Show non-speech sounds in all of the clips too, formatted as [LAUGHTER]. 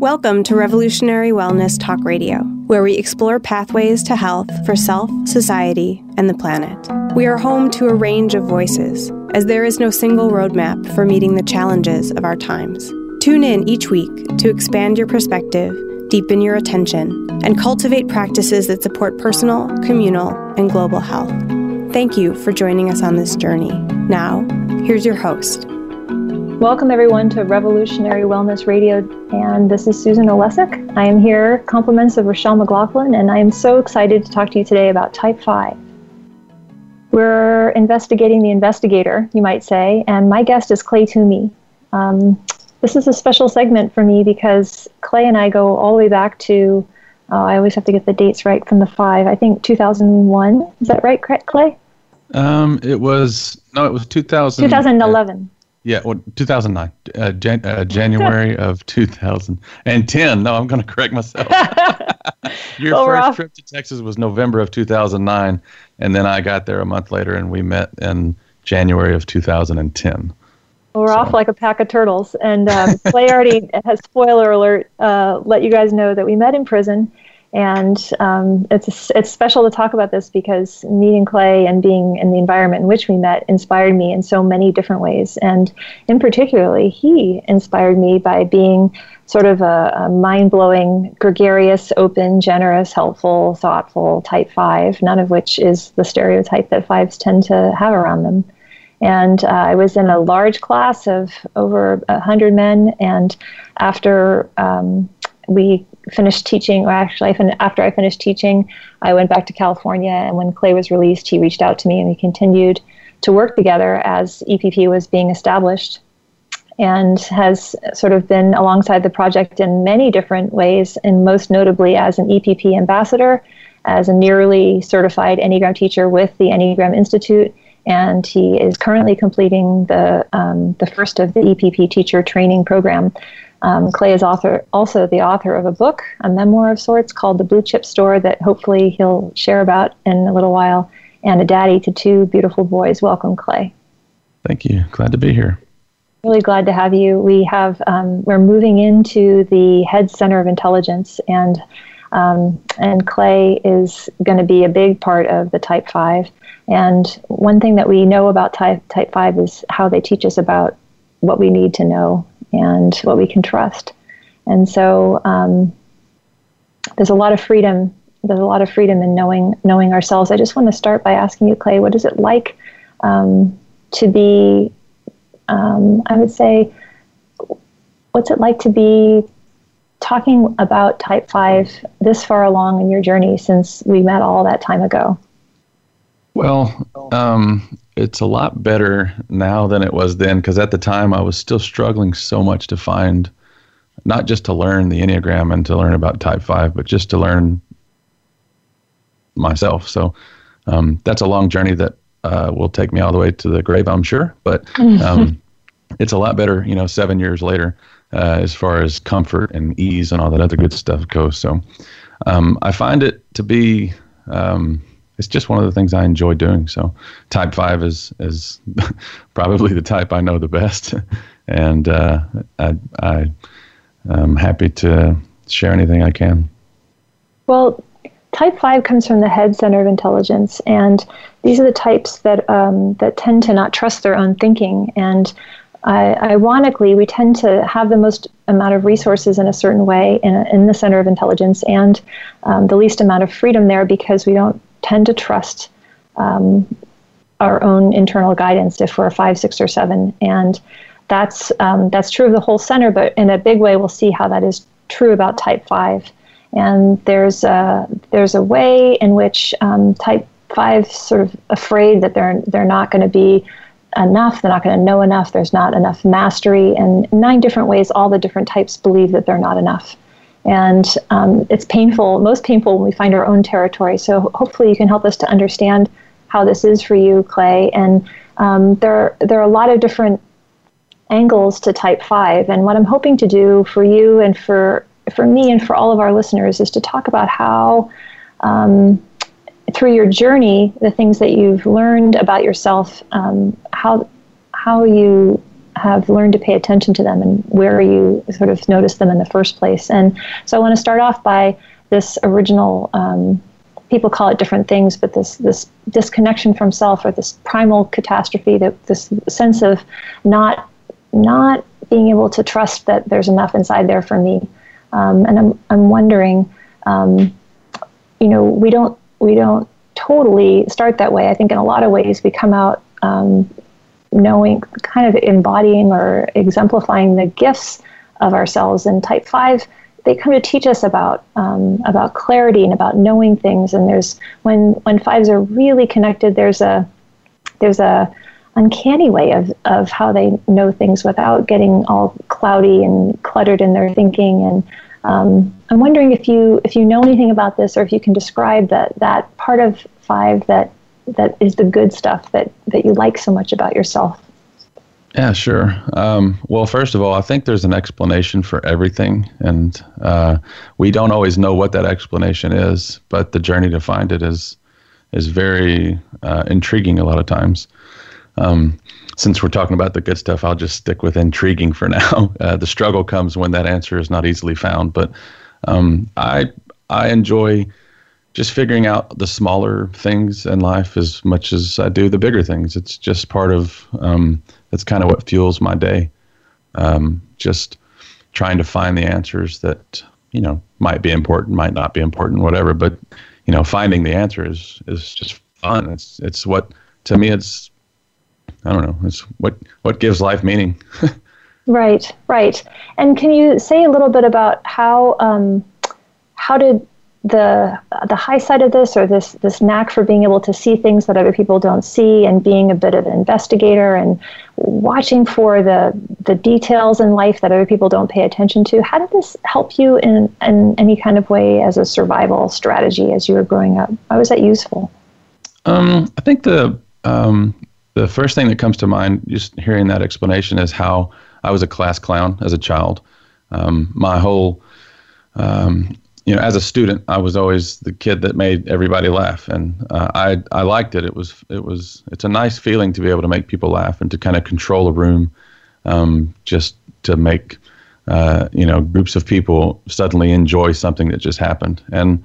Welcome to Revolutionary Wellness Talk Radio, where we explore pathways to health for self, society, and the planet. We are home to a range of voices, as there is no single roadmap for meeting the challenges of our times. Tune in each week to expand your perspective, deepen your attention, and cultivate practices that support personal, communal, and global health. Thank you for joining us on this journey. Now, here's your host. Welcome, everyone, to Revolutionary Wellness Radio, and this is Susan Olesek. I am here, compliments of Rochelle McLaughlin, and I am so excited to talk to you today about type 5. We're investigating the investigator, you might say, and my guest is Clay Toomey. Um, this is a special segment for me because Clay and I go all the way back to, uh, I always have to get the dates right from the five, I think 2001. Is that right, Clay? Um, it was, no, it was 2000. 2011. Yeah, well, 2009, uh, Jan- uh, January [LAUGHS] of 2010. No, I'm going to correct myself. [LAUGHS] Your well, first trip to Texas was November of 2009, and then I got there a month later, and we met in January of 2010. Well, we're so. off like a pack of turtles, and um, Clay already [LAUGHS] has spoiler alert. Uh, let you guys know that we met in prison, and um, it's it's special to talk about this because meeting Clay and being in the environment in which we met inspired me in so many different ways. And in particularly, he inspired me by being sort of a, a mind blowing, gregarious, open, generous, helpful, thoughtful type five. None of which is the stereotype that fives tend to have around them. And uh, I was in a large class of over 100 men. And after um, we finished teaching, or actually, after I finished teaching, I went back to California. And when Clay was released, he reached out to me and we continued to work together as EPP was being established and has sort of been alongside the project in many different ways, and most notably as an EPP ambassador, as a nearly certified Enneagram teacher with the Enneagram Institute. And he is currently completing the, um, the first of the EPP teacher training program. Um, Clay is author, also the author of a book, a memoir of sorts called The Blue Chip Store, that hopefully he'll share about in a little while, and a daddy to two beautiful boys. Welcome, Clay. Thank you. Glad to be here. Really glad to have you. We have um, we're moving into the head center of intelligence, and um, and Clay is going to be a big part of the Type Five. And one thing that we know about Type Type Five is how they teach us about what we need to know and what we can trust. And so um, there's a lot of freedom. There's a lot of freedom in knowing knowing ourselves. I just want to start by asking you, Clay, what is it like um, to be? Um, I would say, what's it like to be talking about Type Five this far along in your journey since we met all that time ago? Well, um, it's a lot better now than it was then because at the time I was still struggling so much to find not just to learn the Enneagram and to learn about type 5, but just to learn myself. So um, that's a long journey that uh, will take me all the way to the grave, I'm sure. But [LAUGHS] um, it's a lot better, you know, seven years later uh, as far as comfort and ease and all that other good stuff goes. So um, I find it to be um, it's just one of the things I enjoy doing. So type five is is [LAUGHS] probably the type I know the best, [LAUGHS] and uh, I, I am happy to share anything I can. Well, type five comes from the head center of intelligence, and these are the types that um, that tend to not trust their own thinking and. ironically, we tend to have the most amount of resources in a certain way in, in the center of intelligence and um, the least amount of freedom there because we don't tend to trust um, our own internal guidance if we're a five, six, or seven. And that's um, that's true of the whole center, but in a big way, we'll see how that is true about type five. And there's a, there's a way in which um, type five sort of afraid that they're they're not going to be enough, they're not going to know enough, there's not enough mastery, and nine different ways all the different types believe that they're not enough. And um, it's painful, most painful when we find our own territory. So hopefully you can help us to understand how this is for you, Clay. And um, there, there are a lot of different angles to type 5. And what I'm hoping to do for you and for, for me and for all of our listeners is to talk about how um, through your journey, the things that you've learned about yourself, um, how how you have learned to pay attention to them, and where you sort of noticed them in the first place. And so, I want to start off by this original. Um, people call it different things, but this this disconnection from self, or this primal catastrophe, that this sense of not not being able to trust that there's enough inside there for me. Um, and I'm I'm wondering, um, you know, we don't we don't totally start that way. I think in a lot of ways we come out um, knowing, kind of embodying or exemplifying the gifts of ourselves. in type five, they come to teach us about um, about clarity and about knowing things. And there's when when fives are really connected, there's a there's a uncanny way of, of how they know things without getting all cloudy and cluttered in their thinking and um, I'm wondering if you if you know anything about this, or if you can describe that that part of five that that is the good stuff that that you like so much about yourself. Yeah, sure. Um, well, first of all, I think there's an explanation for everything, and uh, we don't always know what that explanation is. But the journey to find it is is very uh, intriguing a lot of times. Um, since we're talking about the good stuff, I'll just stick with intriguing for [LAUGHS] now. Uh, the struggle comes when that answer is not easily found, but um, I I enjoy just figuring out the smaller things in life as much as I do the bigger things. It's just part of um, that's kind of what fuels my day. Um, just trying to find the answers that you know might be important, might not be important, whatever. But you know, finding the answer is is just fun. It's it's what to me it's I don't know. It's what what gives life meaning. [LAUGHS] right, right. And can you say a little bit about how um, how did the the high side of this, or this this knack for being able to see things that other people don't see, and being a bit of an investigator and watching for the the details in life that other people don't pay attention to? How did this help you in in any kind of way as a survival strategy as you were growing up? How was that useful? Um, I think the um, the first thing that comes to mind, just hearing that explanation, is how I was a class clown as a child. Um, my whole, um, you know, as a student, I was always the kid that made everybody laugh, and uh, I I liked it. It was it was it's a nice feeling to be able to make people laugh and to kind of control a room, um, just to make. Uh, you know, groups of people suddenly enjoy something that just happened, and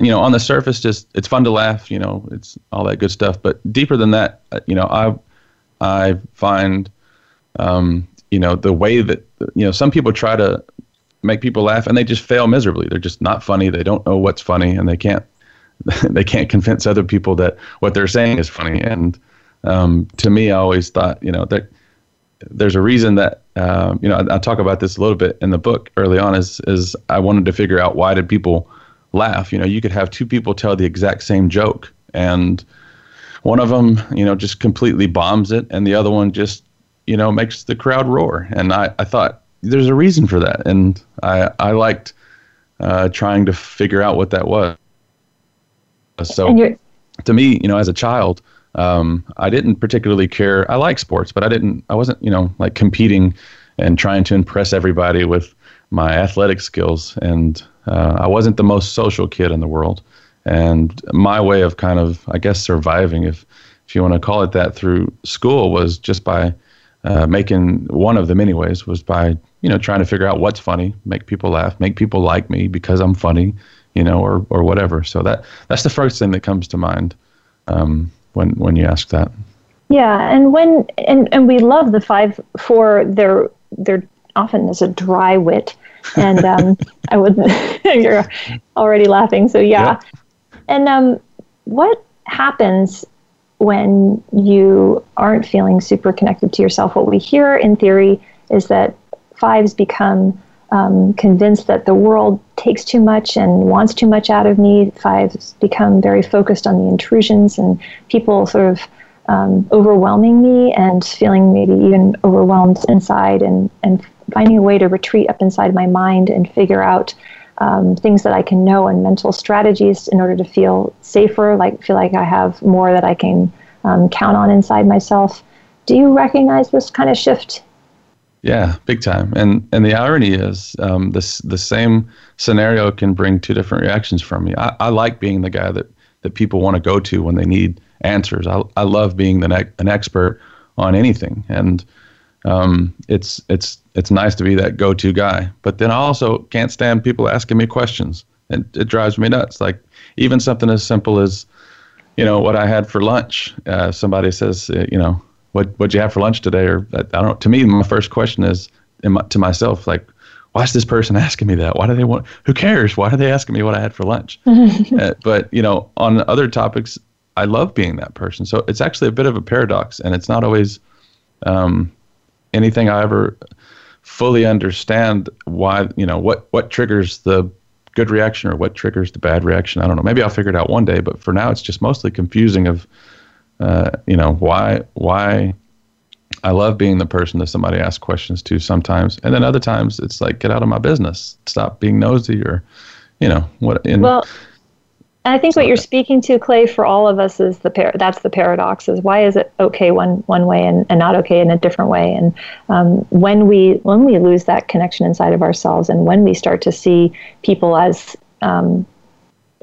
you know, on the surface, just it's fun to laugh. You know, it's all that good stuff. But deeper than that, uh, you know, I I find, um, you know, the way that you know some people try to make people laugh and they just fail miserably. They're just not funny. They don't know what's funny, and they can't [LAUGHS] they can't convince other people that what they're saying is funny. And um, to me, I always thought, you know, that there's a reason that um, you know I, I, talk about this a little bit in the book early on. Is is I wanted to figure out why did people laugh. You know, you could have two people tell the exact same joke, and one of them, you know, just completely bombs it, and the other one just, you know, makes the crowd roar. And I, I thought there's a reason for that, and I, I liked uh, trying to figure out what that was. So, to me, you know, as a child, um, I didn't particularly care. I like sports, but I didn't. I wasn't, you know, like competing and trying to impress everybody with my athletic skills. And uh, I wasn't the most social kid in the world, and my way of kind of, I guess, surviving, if if you want to call it that, through school was just by uh, making one of them, anyways, was by you know trying to figure out what's funny, make people laugh, make people like me because I'm funny, you know, or or whatever. So that that's the first thing that comes to mind um, when when you ask that. Yeah, and when and and we love the five for their their often as a dry wit and um, [LAUGHS] I would. [LAUGHS] you're already laughing, so yeah. And um, what happens when you aren't feeling super connected to yourself? What we hear in theory is that fives become um, convinced that the world takes too much and wants too much out of me. Five's become very focused on the intrusions and people sort of um, overwhelming me and feeling maybe even overwhelmed inside and, and finding a way to retreat up inside my mind and figure out um, things that I can know and mental strategies in order to feel safer, like feel like I have more that I can um, count on inside myself. Do you recognize this kind of shift yeah, big time. And and the irony is, um, this the same scenario can bring two different reactions from me. I, I like being the guy that that people want to go to when they need answers. I I love being the ne- an expert on anything, and um, it's it's it's nice to be that go-to guy. But then I also can't stand people asking me questions, and it drives me nuts. Like even something as simple as, you know, what I had for lunch. Uh, somebody says, uh, you know, what what'd you have for lunch today? Or I don't know. To me, my first question is my, to myself, like, why is this person asking me that? Why do they want? Who cares? Why are they asking me what I had for lunch? [LAUGHS] uh, but you know, on other topics, I love being that person. So it's actually a bit of a paradox, and it's not always um, anything I ever fully understand. Why you know what what triggers the good reaction or what triggers the bad reaction? I don't know. Maybe I'll figure it out one day. But for now, it's just mostly confusing of uh, you know why why I love being the person that somebody asks questions to sometimes, and then other times it's like get out of my business, stop being nosy, or you know what. In, well, I think what you're speaking to, Clay, for all of us is the par- that's the paradox: is why is it okay one one way and, and not okay in a different way? And um, when we when we lose that connection inside of ourselves, and when we start to see people as um,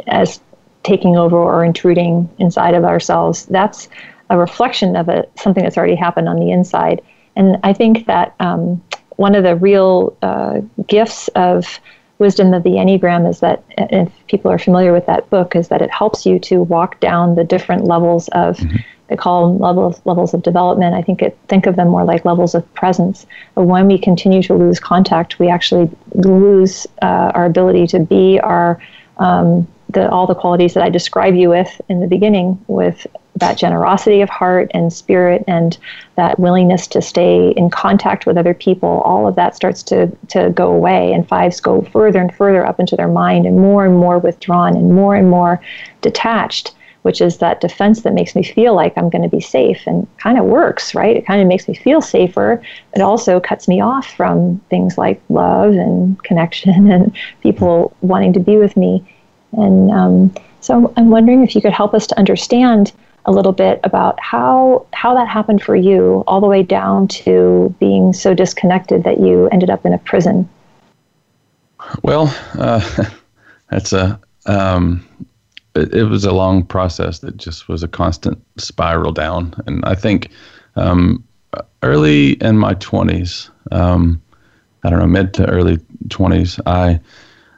as taking over or intruding inside of ourselves, that's a reflection of a, something that's already happened on the inside. And I think that um, one of the real uh, gifts of wisdom of the Enneagram is that, if people are familiar with that book, is that it helps you to walk down the different levels of, mm-hmm. they call them levels, levels of development. I think it, think of them more like levels of presence. But when we continue to lose contact, we actually lose uh, our ability to be our um, the, all the qualities that I describe you with in the beginning, with that generosity of heart and spirit and that willingness to stay in contact with other people, all of that starts to, to go away. And fives go further and further up into their mind and more and more withdrawn and more and more detached, which is that defense that makes me feel like I'm going to be safe and kind of works, right? It kind of makes me feel safer. It also cuts me off from things like love and connection [LAUGHS] and people wanting to be with me and um, so I'm wondering if you could help us to understand a little bit about how how that happened for you, all the way down to being so disconnected that you ended up in a prison. Well, uh, [LAUGHS] that's a um, it, it, was a long process that just was a constant spiral down, and I think um, early in my twenties, um, I don't know, mid to early twenties, I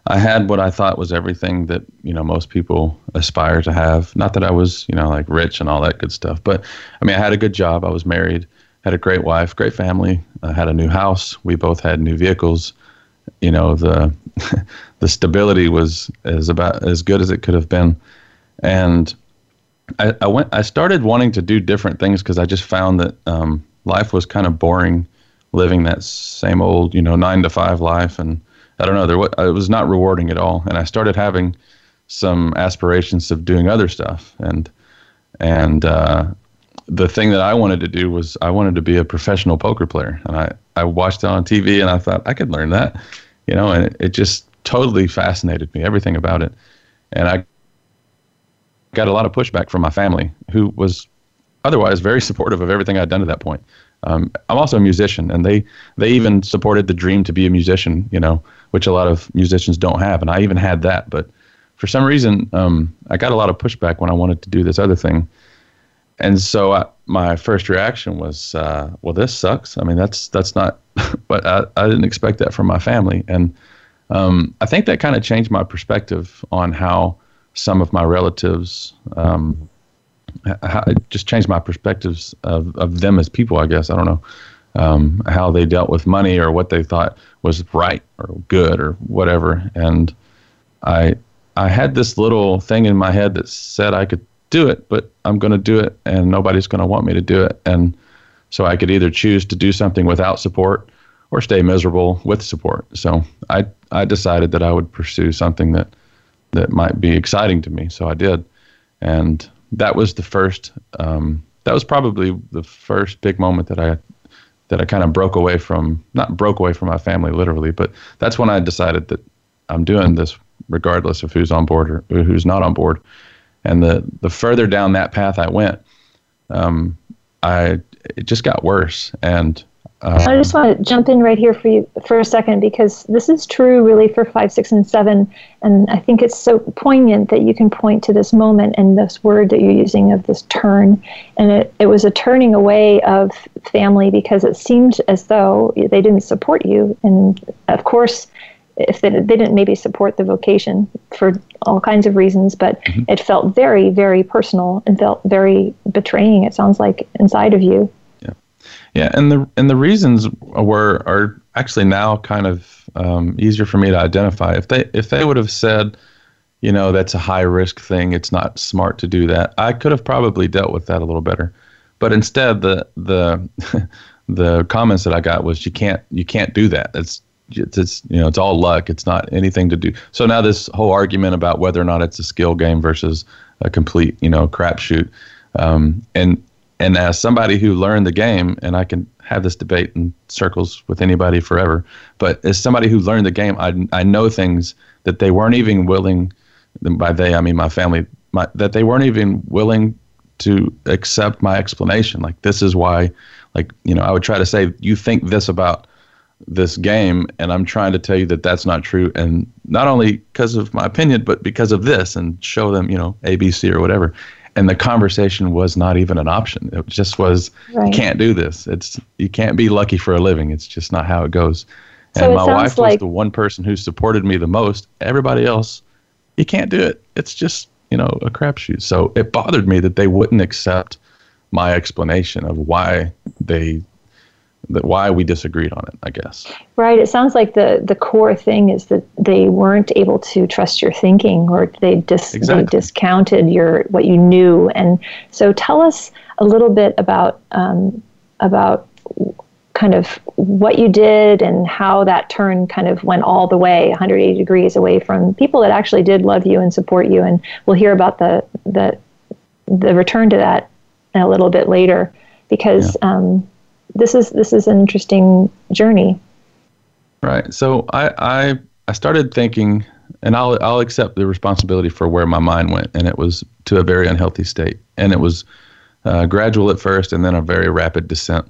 I had what I thought was everything that you know most people aspire to have. Not that I was you know like rich and all that good stuff, but I mean I had a good job. I was married, had a great wife, great family. I had a new house. We both had new vehicles. You know the [LAUGHS] the stability was as about as good as it could have been, and I, I went. I started wanting to do different things because I just found that um, life was kind of boring, living that same old you know nine to five life and I don't know. There, it was not rewarding at all, and I started having some aspirations of doing other stuff. And and uh, the thing that I wanted to do was I wanted to be a professional poker player, and I I watched it on TV, and I thought I could learn that, you know, and it, it just totally fascinated me, everything about it, and I got a lot of pushback from my family, who was otherwise very [LAUGHS] supportive of everything I'd done to that point. Um, I'm also a musician, and they they even supported the dream to be a musician, you know, which a lot of musicians don't have, and I even had that. But for some reason, um, I got a lot of pushback when I wanted to do this other thing, and so I, my first reaction was, uh, "Well, this sucks." I mean, that's that's not, [LAUGHS] but I, I didn't expect that from my family, and um, I think that kind of changed my perspective on how some of my relatives um, how, it just changed my perspectives of, of them as people, I guess. I don't know um, how they dealt with money or what they thought was right or good or whatever. And I, I had this little thing in my head that said I could do it, but I'm going to do it and nobody's going to want me to do it. And so I could either choose to do something without support or stay miserable with support. So I I decided that I would pursue something that that might be exciting to me. So I did, and that was the first. Um, that was probably the first big moment that I that I kind of broke away from not broke away from my family literally, but that's when I decided that I'm doing this regardless of who's on board or who's not on board. And the the further down that path I went, um, I it just got worse. And um, I just want to jump in right here for you for a second because this is true really for five, six, and seven, and I think it's so poignant that you can point to this moment and this word that you're using of this turn, and it, it was a turning away of family because it seemed as though they didn't support you, and of course if they, they didn't maybe support the vocation for all kinds of reasons, but mm-hmm. it felt very, very personal and felt very betraying. It sounds like inside of you. Yeah, and the and the reasons were are actually now kind of um, easier for me to identify. If they if they would have said, you know, that's a high risk thing, it's not smart to do that. I could have probably dealt with that a little better, but instead the the [LAUGHS] the comments that I got was you can't you can't do that. That's it's, it's you know it's all luck. It's not anything to do. So now this whole argument about whether or not it's a skill game versus a complete you know crapshoot, um, and and as somebody who learned the game, and I can have this debate in circles with anybody forever, but as somebody who learned the game, I I know things that they weren't even willing. By they, I mean my family. My, that they weren't even willing to accept my explanation. Like this is why, like you know, I would try to say, you think this about this game and i'm trying to tell you that that's not true and not only because of my opinion but because of this and show them you know abc or whatever and the conversation was not even an option. It just was right. you can't do this. It's you can't be lucky for a living. It's just not how it goes. So and my wife like- was the one person who supported me the most. Everybody else you can't do it. It's just you know a crapshoot. So it bothered me that they wouldn't accept my explanation of why they that why we disagreed on it, I guess. Right. It sounds like the the core thing is that they weren't able to trust your thinking, or they dis exactly. they discounted your what you knew. And so, tell us a little bit about um, about kind of what you did and how that turn kind of went all the way 180 degrees away from people that actually did love you and support you. And we'll hear about the the the return to that a little bit later because. Yeah. Um, this is this is an interesting journey. Right. So I I, I started thinking, and I'll I'll accept the responsibility for where my mind went, and it was to a very unhealthy state, and it was uh, gradual at first, and then a very rapid descent.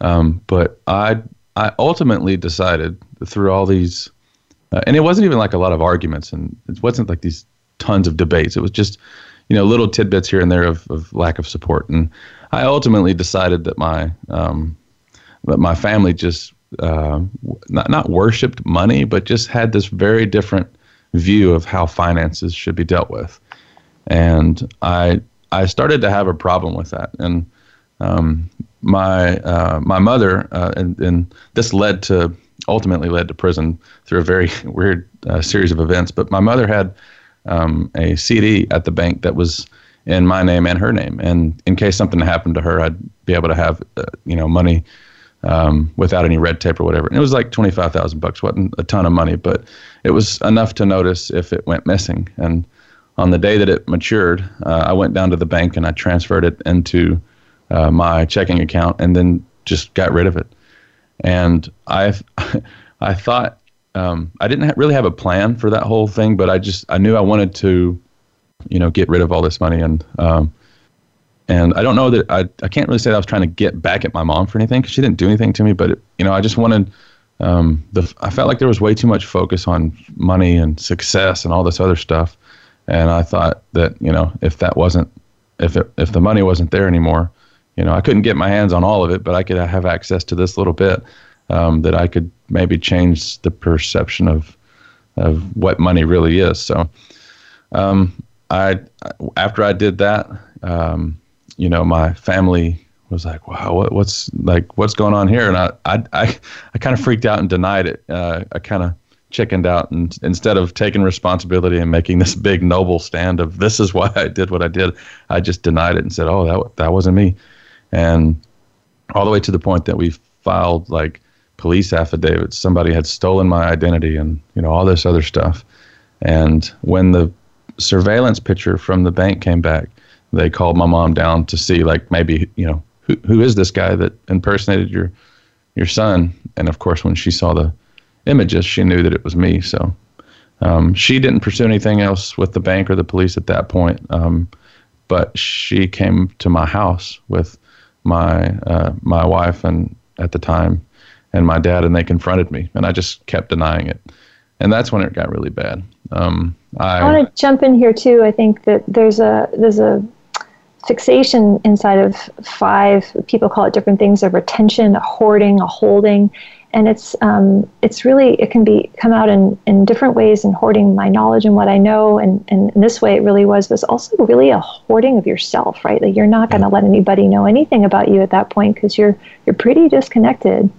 Um, but I I ultimately decided through all these, uh, and it wasn't even like a lot of arguments, and it wasn't like these tons of debates. It was just you know little tidbits here and there of, of lack of support, and I ultimately decided that my um, that my family just uh, not not worshipped money, but just had this very different view of how finances should be dealt with, and I I started to have a problem with that, and um, my uh, my mother uh, and, and this led to ultimately led to prison through a very [LAUGHS] weird uh, series of events. But my mother had um, a CD at the bank that was in my name and her name. And in case something happened to her, I'd be able to have, uh, you know, money um, without any red tape or whatever. And it was like twenty five thousand bucks, wasn't a ton of money, but it was enough to notice if it went missing. And on the day that it matured, uh, I went down to the bank and I transferred it into uh, my checking account, and then just got rid of it. And I, [LAUGHS] I thought um, I didn't ha- really have a plan for that whole thing, but I just I knew I wanted to you know, get rid of all this money. And um, and I don't know that I I can't really say that I was trying to get back at my mom for anything because she didn't do anything to me. But it, you know, I just wanted um, the I felt like there was way too much focus on money and success and all this other stuff. And I thought that you know if that wasn't if it, if the money wasn't there anymore, you know, I couldn't get my hands on all of it, but I could have access to this little bit um, that I could maybe change the perception of of what money really is. So um, I after I did that, um, you know, my family was like, "Wow, what, what's like what's going on here?" And I I I, I kind of freaked out and denied it. Uh, I kind of chickened out, and instead of taking responsibility and making this big noble stand of this is why I did what I did, I just denied it and said, "Oh, that that wasn't me," and all the way to the point that we filed like police affidavits. Somebody had stolen my identity and, you know, all this other stuff. And when the surveillance picture from the bank came back, they called my mom down to see, like, maybe, you know, who, who is this guy that impersonated your your son? And of course, when she saw the images, she knew that it was me. So um, she didn't pursue anything else with the bank or the police at that point. Um, but she came to my house with my uh, my wife and at the time and my dad, and they confronted me, and I just kept denying it, and that's when it got really bad. Um, I, I want to jump in here too. I think that there's a there's a fixation inside of five. People call it different things: a retention, a hoarding, a holding, and it's um, it's really it can be come out in, in different ways in hoarding my knowledge and what I know and, and in this way it really was was also really a hoarding of yourself right like you're not going to let anybody know anything about you at that point because you're you're pretty disconnected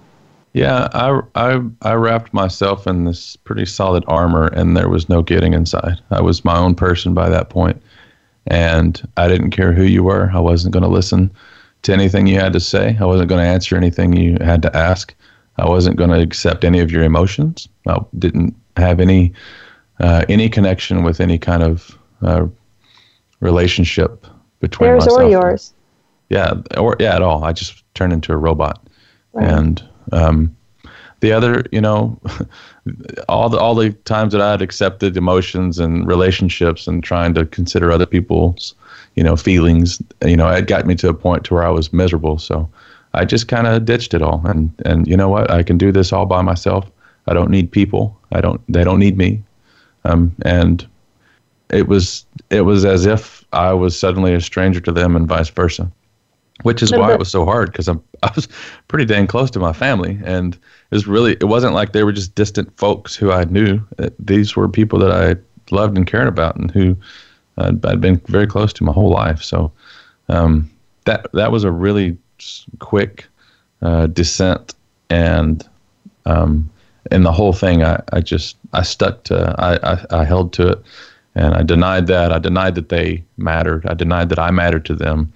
yeah I, I I wrapped myself in this pretty solid armor and there was no getting inside I was my own person by that point and I didn't care who you were I wasn't going to listen to anything you had to say I wasn't going to answer anything you had to ask I wasn't going to accept any of your emotions. I didn't have any uh, any connection with any kind of uh, relationship between Theirs myself. or yours. Yeah, or yeah, at all. I just turned into a robot, right. and um, the other, you know, [LAUGHS] all the all the times that I had accepted emotions and relationships and trying to consider other people's, you know, feelings, you know, it got me to a point to where I was miserable. So I just kind of ditched it all. And and you know what? I can do this all by myself. I don't need people. I don't. They don't need me. Um, and it was it was as if I was suddenly a stranger to them, and vice versa. Which is why it was so hard because I'm [LAUGHS] I was pretty dang close to my family, and it was really it wasn't like they were just distant folks who I knew. These were people that I loved and cared about, and who uh, I'd been very close to my whole life. So um, that that was a really quick uh, descent, and um, in the whole thing, I, I just I stuck to I, I, I held to it, and I denied that. I denied that they mattered. I denied that I mattered to them,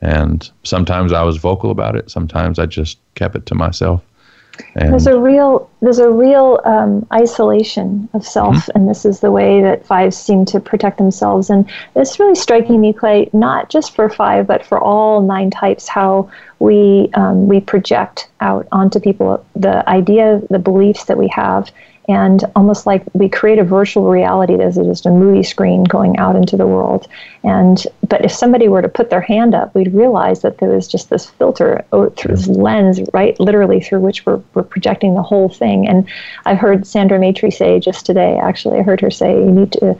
and sometimes I was vocal about it. Sometimes I just kept it to myself. And there's a real there's a real um, isolation of self, mm-hmm. and this is the way that fives seem to protect themselves. And it's really striking me, Clay, not just for five, but for all nine types, how we um, we project out onto people the idea, the beliefs that we have, and almost like we create a virtual reality that is just a movie screen going out into the world. And but if somebody were to put their hand up, we'd realize that there was just this filter through this lens, right, literally through which we're, we're projecting the whole thing. And I heard Sandra Maitri say just today, actually, I heard her say you need to.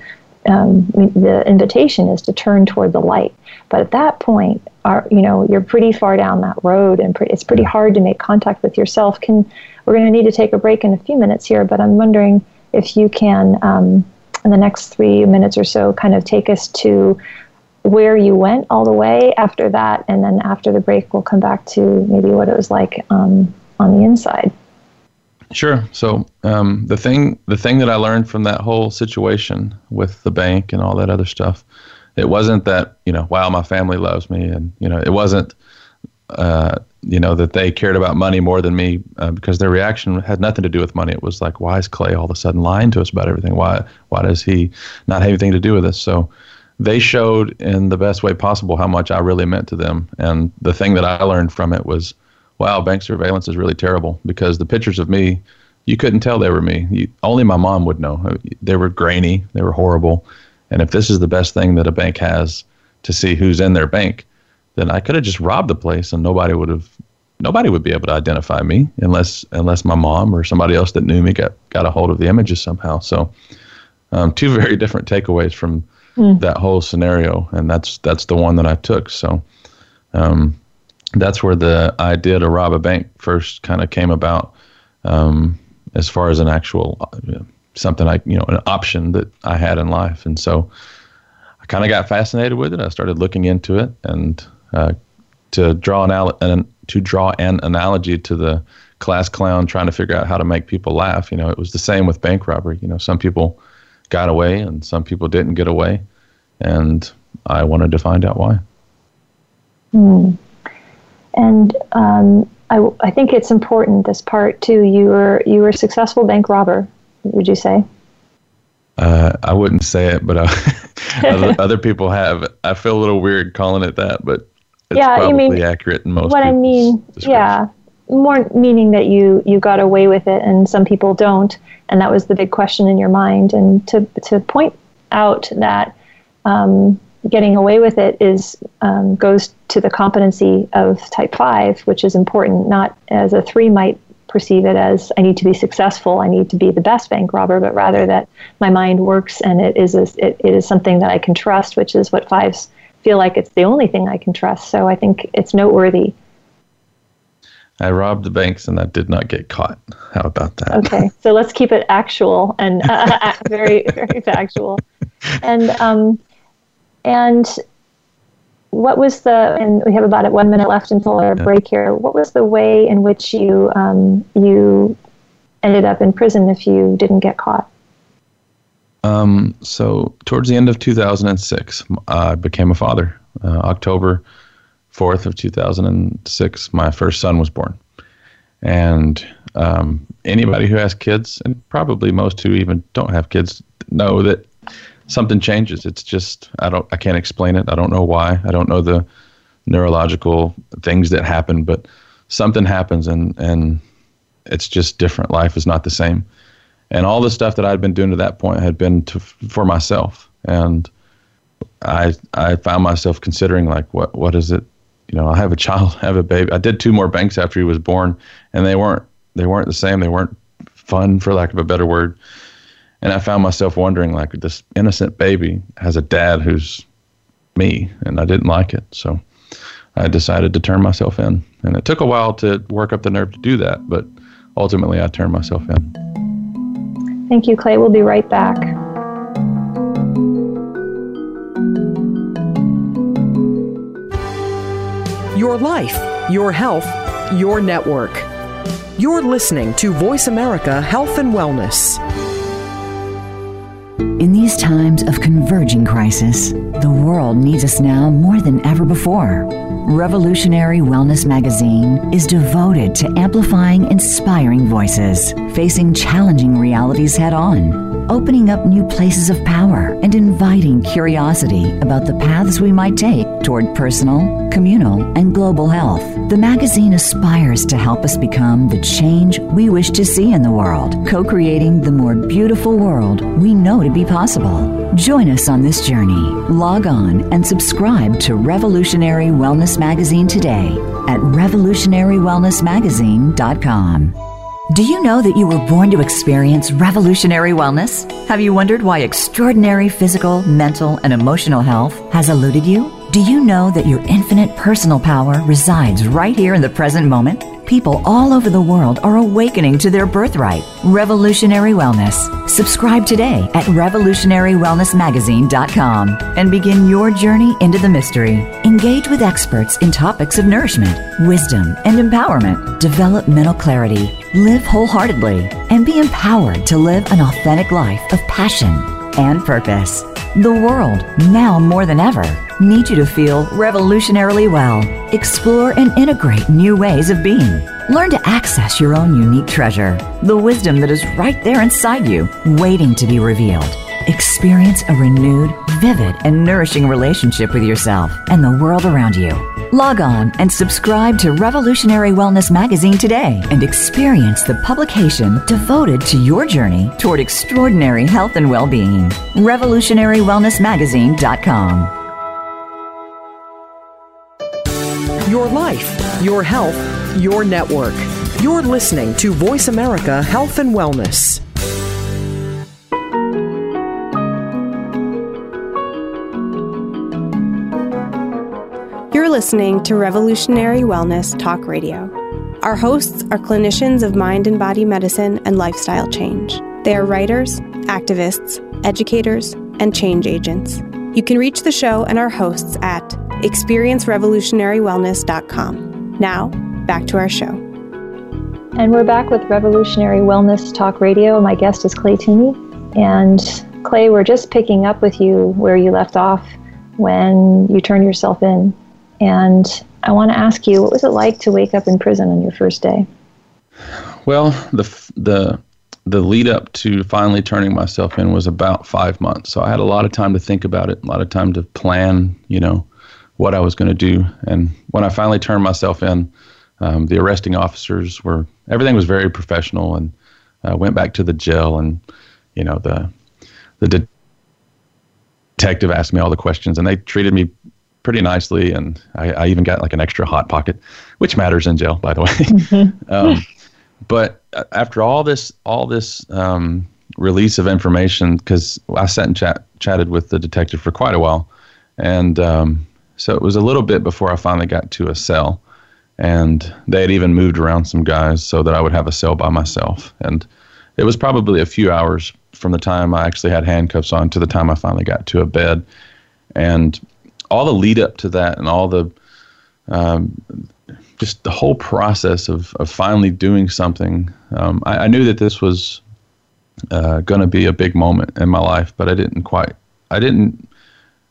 Um, the invitation is to turn toward the light, but at that point, are you know you're pretty far down that road, and pre- it's pretty hard to make contact with yourself. Can we're going to need to take a break in a few minutes here, but I'm wondering if you can, um, in the next three minutes or so, kind of take us to where you went all the way after that, and then after the break, we'll come back to maybe what it was like um, on the inside. Sure. So um, the thing, the thing that I learned from that whole situation with the bank and all that other stuff, it wasn't that you know, wow, my family loves me, and you know, it wasn't uh, you know that they cared about money more than me uh, because their reaction had nothing to do with money. It was like, why is Clay all of a sudden lying to us about everything? Why why does he not have anything to do with this? So they showed in the best way possible how much I really meant to them. And the thing that I learned from it was, wow, bank surveillance is really terrible because the pictures of me, you couldn't tell they were me. You, only my mom would know. They were grainy, they were horrible. And if this is the best thing that a bank has to see who's in their bank, then I could have just robbed the place and nobody would have nobody would be able to identify me unless unless my mom or somebody else that knew me got got a hold of the images somehow. So um, two [LAUGHS] very different takeaways from mm. that whole scenario, and that's that's the one that I took. So um, that's where the idea to rob a bank first kind of came about, um, as far as an actual uh, something I you know an option that I had in life, and so I kind of got fascinated with it. I started looking into it and uh, to draw an, an to draw an analogy to the class clown trying to figure out how to make people laugh. You know, it was the same with bank robbery. You know, some people got away and some people didn't get away, and I wanted to find out why. Hmm. And um, I, I think it's important this part too. You were you were a successful bank robber. Would you say? Uh, I wouldn't say it, but uh, [LAUGHS] [LAUGHS] other, other, people have. I feel a little weird calling it that, but it's yeah, probably mean, accurate in most. What I mean, yeah, more meaning that you you got away with it, and some people don't, and that was the big question in your mind. And to to point out that um, getting away with it is um, goes to the competency of type five, which is important, not as a three might perceive it as I need to be successful, I need to be the best bank robber, but rather that my mind works and it is a, it, it is something that I can trust, which is what fives feel like it's the only thing I can trust. So I think it's noteworthy. I robbed the banks and I did not get caught. How about that? Okay, [LAUGHS] so let's keep it actual and uh, [LAUGHS] very very factual. And um, and what was the and we have about one minute left until our break here. What was the way in which you um, you ended up in prison if you didn't get caught? Um, so towards the end of 2006 i became a father. Uh, october 4th of 2006 my first son was born. And um, anybody who has kids and probably most who even don't have kids know that something changes. It's just I don't I can't explain it. I don't know why. I don't know the neurological things that happen, but something happens and and it's just different. Life is not the same. And all the stuff that I'd been doing to that point had been to, for myself. And I I found myself considering like what what is it? You know, I have a child, [LAUGHS] I have a baby. I did two more banks after he was born, and they weren't they weren't the same. They weren't fun, for lack of a better word and I found myself wondering, like, this innocent baby has a dad who's me, and I didn't like it. So I decided to turn myself in. And it took a while to work up the nerve to do that, but ultimately I turned myself in. Thank you, Clay. We'll be right back. Your life, your health, your network. You're listening to Voice America Health and Wellness. In these times of converging crisis, the world needs us now more than ever before. Revolutionary Wellness Magazine is devoted to amplifying inspiring voices, facing challenging realities head on opening up new places of power and inviting curiosity about the paths we might take toward personal, communal, and global health. The magazine aspires to help us become the change we wish to see in the world, co creating the more beautiful world we know to be possible. Join us on this journey. Log on and subscribe to Revolutionary Wellness Magazine today at revolutionarywellnessmagazine.com. Do you know that you were born to experience revolutionary wellness? Have you wondered why extraordinary physical, mental, and emotional health has eluded you? Do you know that your infinite personal power resides right here in the present moment? People all over the world are awakening to their birthright, revolutionary wellness. Subscribe today at revolutionarywellnessmagazine.com and begin your journey into the mystery. Engage with experts in topics of nourishment, wisdom, and empowerment. Develop mental clarity, live wholeheartedly, and be empowered to live an authentic life of passion and purpose. The world, now more than ever, needs you to feel revolutionarily well. Explore and integrate new ways of being. Learn to access your own unique treasure, the wisdom that is right there inside you, waiting to be revealed. Experience a renewed, vivid, and nourishing relationship with yourself and the world around you. Log on and subscribe to Revolutionary Wellness Magazine today and experience the publication devoted to your journey toward extraordinary health and well being. RevolutionaryWellnessMagazine.com. your life, your health, your network. You're listening to Voice America Health and Wellness. You're listening to Revolutionary Wellness Talk Radio. Our hosts are clinicians of mind and body medicine and lifestyle change. They are writers, activists, educators, and change agents. You can reach the show and our hosts at experiencerevolutionarywellness.com. Now, back to our show. And we're back with Revolutionary Wellness Talk Radio. My guest is Clay Toomey. And Clay, we're just picking up with you where you left off when you turned yourself in. And I want to ask you, what was it like to wake up in prison on your first day? Well, the the the lead up to finally turning myself in was about five months. So I had a lot of time to think about it, a lot of time to plan, you know, what I was going to do. And when I finally turned myself in, um, the arresting officers were everything was very professional, and uh, went back to the jail, and you know the the de- detective asked me all the questions, and they treated me pretty nicely, and I, I, even got like an extra hot pocket, which matters in jail, by the way. Mm-hmm. [LAUGHS] um, but uh, after all this, all this um, release of information, because I sat and chat, chatted with the detective for quite a while, and um, so it was a little bit before I finally got to a cell, and they had even moved around some guys so that I would have a cell by myself, and it was probably a few hours from the time I actually had handcuffs on to the time I finally got to a bed, and all the lead up to that and all the um, just the whole process of, of finally doing something. Um, I, I, knew that this was uh, going to be a big moment in my life, but I didn't quite. I didn't.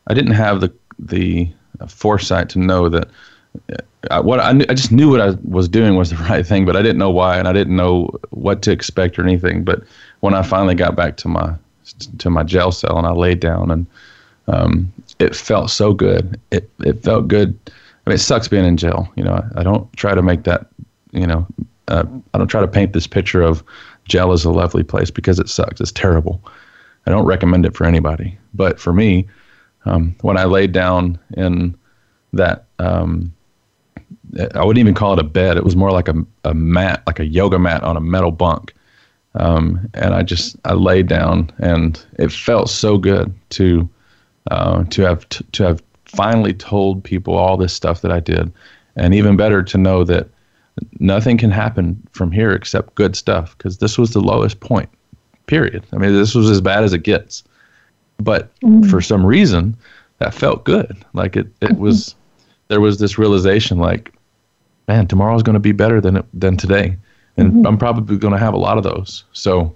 I didn't have the the foresight to know that. I, uh, what I, knew, I just knew what I was doing was the [LAUGHS] right thing, but I didn't know why, and I didn't know what to expect or anything. But when I finally got back to my to my jail cell and I laid down, and um, it felt so good. It it felt good I mean, it sucks being in jail. You know, I, I don't try to make that, you know, uh, I don't try to paint this picture of jail as a lovely place because it sucks. It's terrible. I don't recommend it for anybody. But for me, um, when I laid down in that, um, I wouldn't even call it a bed. It was more like a, a mat, like a yoga mat on a metal bunk. Um, and I just I laid down, and it felt so good to uh, to have t- to have finally told people all this stuff that I did. And even better to know that nothing can happen from here except good stuff because this was the lowest point, period. I mean, this was as bad as it gets. But mm-hmm. for some reason, that felt good. Like it, it mm-hmm. was, there was this realization like, man, tomorrow's going to be better than, than today. And mm-hmm. I'm probably going to have a lot of those. So,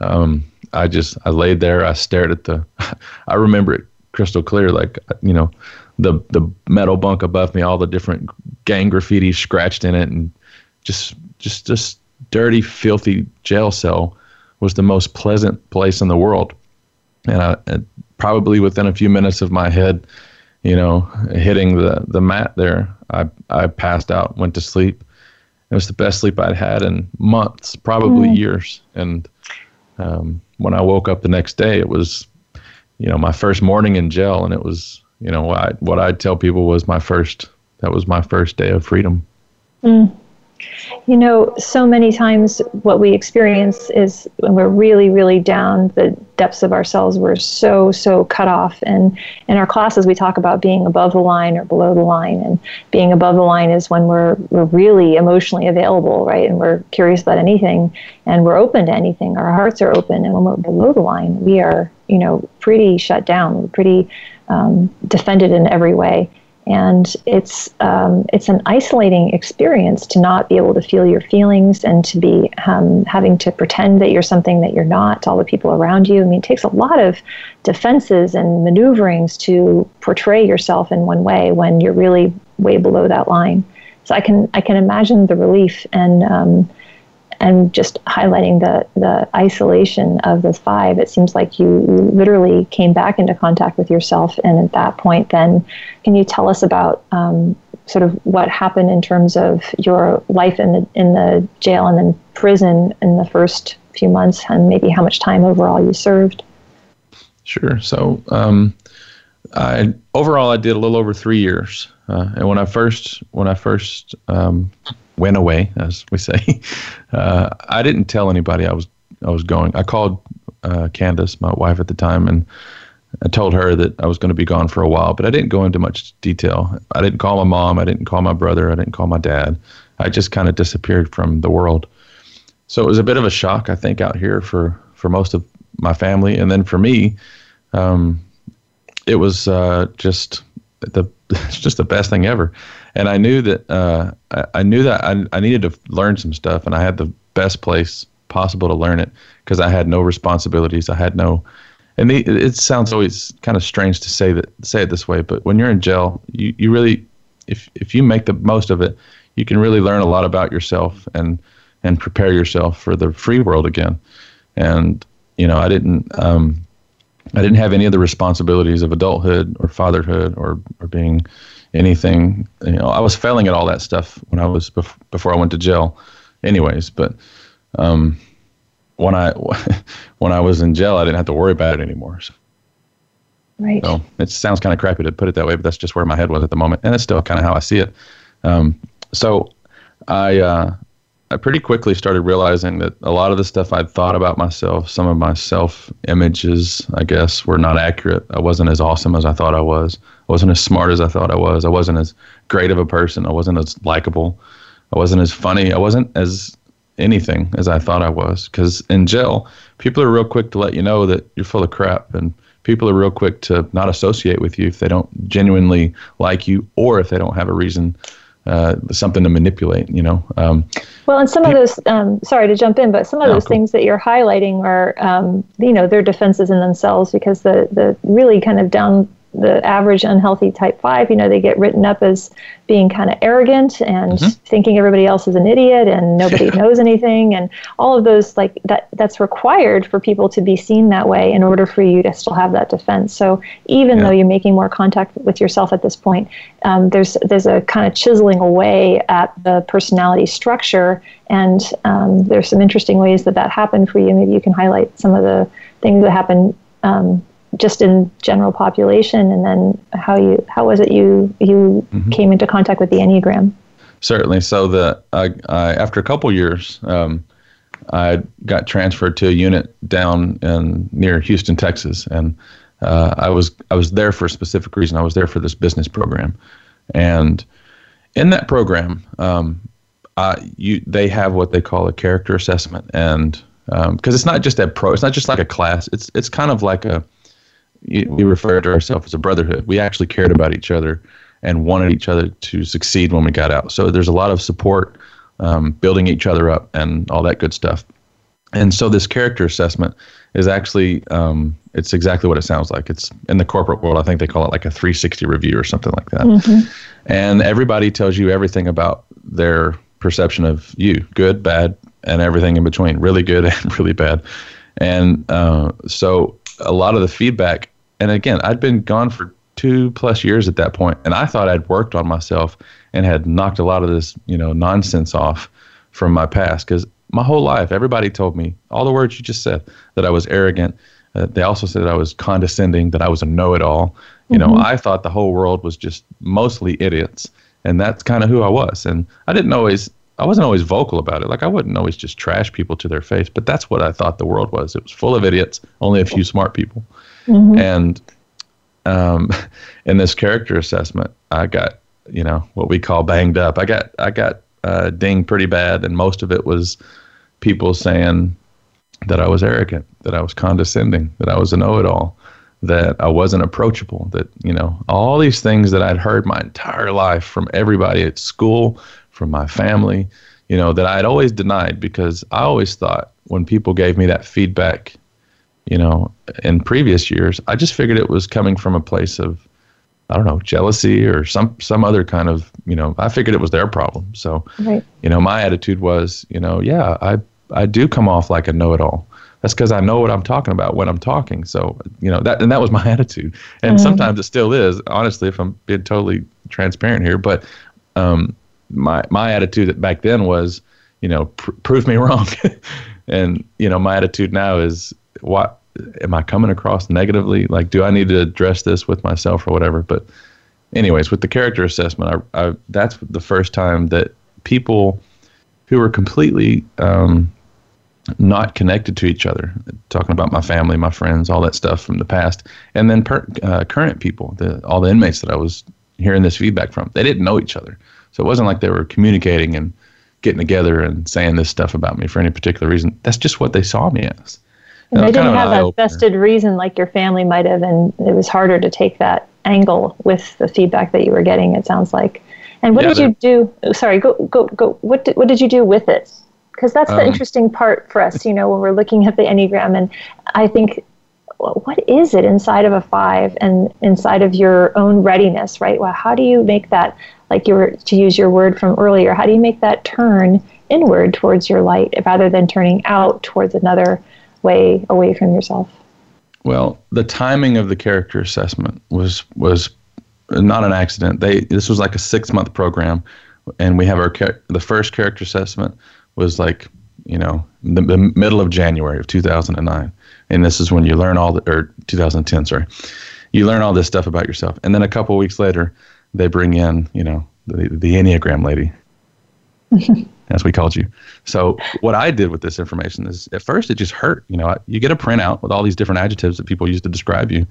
um, I just, I laid there, I stared at the, [LAUGHS] I remember it crystal clear. Like you know, the the metal bunk above me, all the different gang graffiti scratched in it, and just just just dirty, filthy jail cell was the most pleasant place in the world. And I, probably within a few minutes of my head, you know, hitting the the mat there, I I passed out, went to sleep. It was the best sleep I'd had in months, probably mm. years. And um, when I woke up the next day, it was you know, my first morning in jail, and it was, you know, what I what I tell people was my first. That was my first day of freedom. Mm. You know, so many times what we experience is when we're really, really down the depths of ourselves, we're so, so cut off. And in our classes, we talk about being above the line or below the line. And being above the line is when we're, we're really emotionally available, right? And we're curious about anything and we're open to anything. Our hearts are open. And when we're below the line, we are, you know, pretty shut down, pretty um, defended in every way and it's um, it's an isolating experience to not be able to feel your feelings and to be um, having to pretend that you're something that you're not to all the people around you. I mean, it takes a lot of defenses and maneuverings to portray yourself in one way when you're really way below that line. So I can I can imagine the relief and um, and just highlighting the the isolation of the five it seems like you literally came back into contact with yourself. And at that point then can you tell us about um, sort of what happened in terms of your life in the in the jail and then prison in the first few months and maybe how much time overall you served? Sure. So um, I overall I did a little over three years, uh, and when I first when I first um, went away, as we say. [LAUGHS] Uh, I didn't tell anybody I was I was going. I called uh, Candace, my wife at the time, and I told her that I was going to be gone for a while, but I didn't go into much detail. I didn't call my mom. I didn't call my brother. I didn't call my dad. I just kind of disappeared from the world. So it was a bit of a shock, I think, out here for for most of my family, and then for me, um, it was uh, just the [LAUGHS] just the best thing ever and I knew that uh, I, I, knew that I, I needed to learn some stuff, and I had the best place possible to learn it because I had no responsibilities. I had no, and it sounds always kind of strange to say that say it this way, but when you're in jail, you, you really if if you make the most of it, you can really learn a lot about yourself and and prepare yourself for the free world again. And you know, I didn't um, I didn't have any of the responsibilities of adulthood or fatherhood or or being anything. You know, I was failing at all that stuff when I was bef- before I went to jail, anyways. But um, when I [LAUGHS] when I was in jail, I didn't have to worry about it anymore. So, right. So it sounds kind of crappy to put it that way, but that's just where my head was at the moment, and it's still kind of how I see it. Um, so I uh, I pretty quickly started realizing that a lot of the stuff I'd thought about myself, some of my self images, I guess, were not accurate. I wasn't as awesome as I thought I was. I wasn't as smart as I thought I was. I wasn't as great of a person. I wasn't as likable. I wasn't as funny. I wasn't as anything as I thought I was. Because in jail, people are real quick to let you know that you're full of crap. And people are real quick to not associate with you if they don't genuinely like you or if they don't have a reason uh, something to manipulate, you know. Um, well, and some of those, um, sorry to jump in, but some of no, those cool. things that you're highlighting are, um, you know, they're defenses in themselves because the the really kind of down the average unhealthy type 5 you know they get written up as being kind of arrogant and mm-hmm. thinking everybody else is an idiot and nobody yeah. knows anything and all of those like that that's required for people to be seen that way in order for you to still have that defense so even yeah. though you're making more contact with yourself at this point um, there's there's a kind of chiseling away at the personality structure and um, there's some interesting ways that that happened for you maybe you can highlight some of the things that happened um, just in general population, and then how you how was it you you mm-hmm. came into contact with the Enneagram? Certainly. So the I, I after a couple years, um, I got transferred to a unit down in near Houston, Texas, and uh, I was I was there for a specific reason. I was there for this business program, and in that program, um, I, you they have what they call a character assessment, and because um, it's not just a pro, it's not just like a class. It's it's kind of like a we referred to ourselves as a brotherhood. We actually cared about each other and wanted each other to succeed when we got out. So there's a lot of support, um, building each other up, and all that good stuff. And so this character assessment is actually um, it's exactly what it sounds like. It's in the corporate world. I think they call it like a 360 review or something like that. Mm-hmm. And everybody tells you everything about their perception of you, good, bad, and everything in between, really good [LAUGHS] and really bad. And uh, so a lot of the feedback, and again, I'd been gone for two plus years at that point, and I thought I'd worked on myself and had knocked a lot of this, you know, nonsense off from my past. Because my whole life, everybody told me all the words you just said that I was arrogant. Uh, they also said that I was condescending, that I was a know-it-all. You mm-hmm. know, I thought the whole world was just mostly idiots, and that's kind of who I was. And I didn't always I wasn't always vocal about it. Like I wouldn't always just trash people to their face, but that's what I thought the world was. It was full of idiots, only a few smart people. Mm-hmm. And um, [LAUGHS] in this character assessment, I got you know what we call banged up. I got I got uh, dinged pretty bad, and most of it was people saying that I was arrogant, that I was condescending, that I was a know-it-all, that I wasn't approachable, that you know all these things that I'd heard my entire life from everybody at school, from my family, you know, that I had always denied because I always thought when people gave me that feedback, you know, in previous years, I just figured it was coming from a place of, I don't know, jealousy or some some other kind of, you know, I figured it was their problem. So, right. you know, my attitude was, you know, yeah, I I do come off like a know-it-all. That's because I know what I'm talking about when I'm talking. So, you know, that and that was my [LAUGHS] attitude. And mm-hmm. sometimes it still is, honestly, if I'm being totally transparent here. But um, my my attitude back then was, you know, pr- prove me [LAUGHS] wrong, and you know, my attitude now is, what am I coming across negatively? Like, do I need to address this with myself or whatever? But, anyways, with the character assessment, I, I that's the first time that people who were completely um, not connected to each other, talking about my family, my friends, all that stuff from the past, and then per, uh, current people, the, all the inmates that I was hearing this feedback from, they didn't know each other. So it wasn't like they were communicating and getting together and saying this stuff about me for any particular reason. That's just what they saw me as. And they didn't have a vested reason like your family might have, and it was harder to take that angle with the feedback that you were getting. It sounds like. And what yeah, did you do? Oh, sorry, go go go. What did, what did you do with it? Because that's the um, interesting part for us, you know, when we're looking at the enneagram. And I think, what is it inside of a five and inside of your own readiness, right? Well, how do you make that like you were to use your word from earlier, how do you make that turn inward towards your light rather than turning out towards another way away from yourself? Well, the timing of the character assessment was was not an accident. They this was like a six month program, and we have our the first character assessment was like you know the, the middle of January of 2009, and this is when you learn all the or 2010 sorry, you learn all this stuff about yourself, and then a couple weeks later they bring in you know the the enneagram lady. [LAUGHS] as we called you. So what I did with this information is at first it just hurt. You know, you get a printout with all these different adjectives that people use to describe you,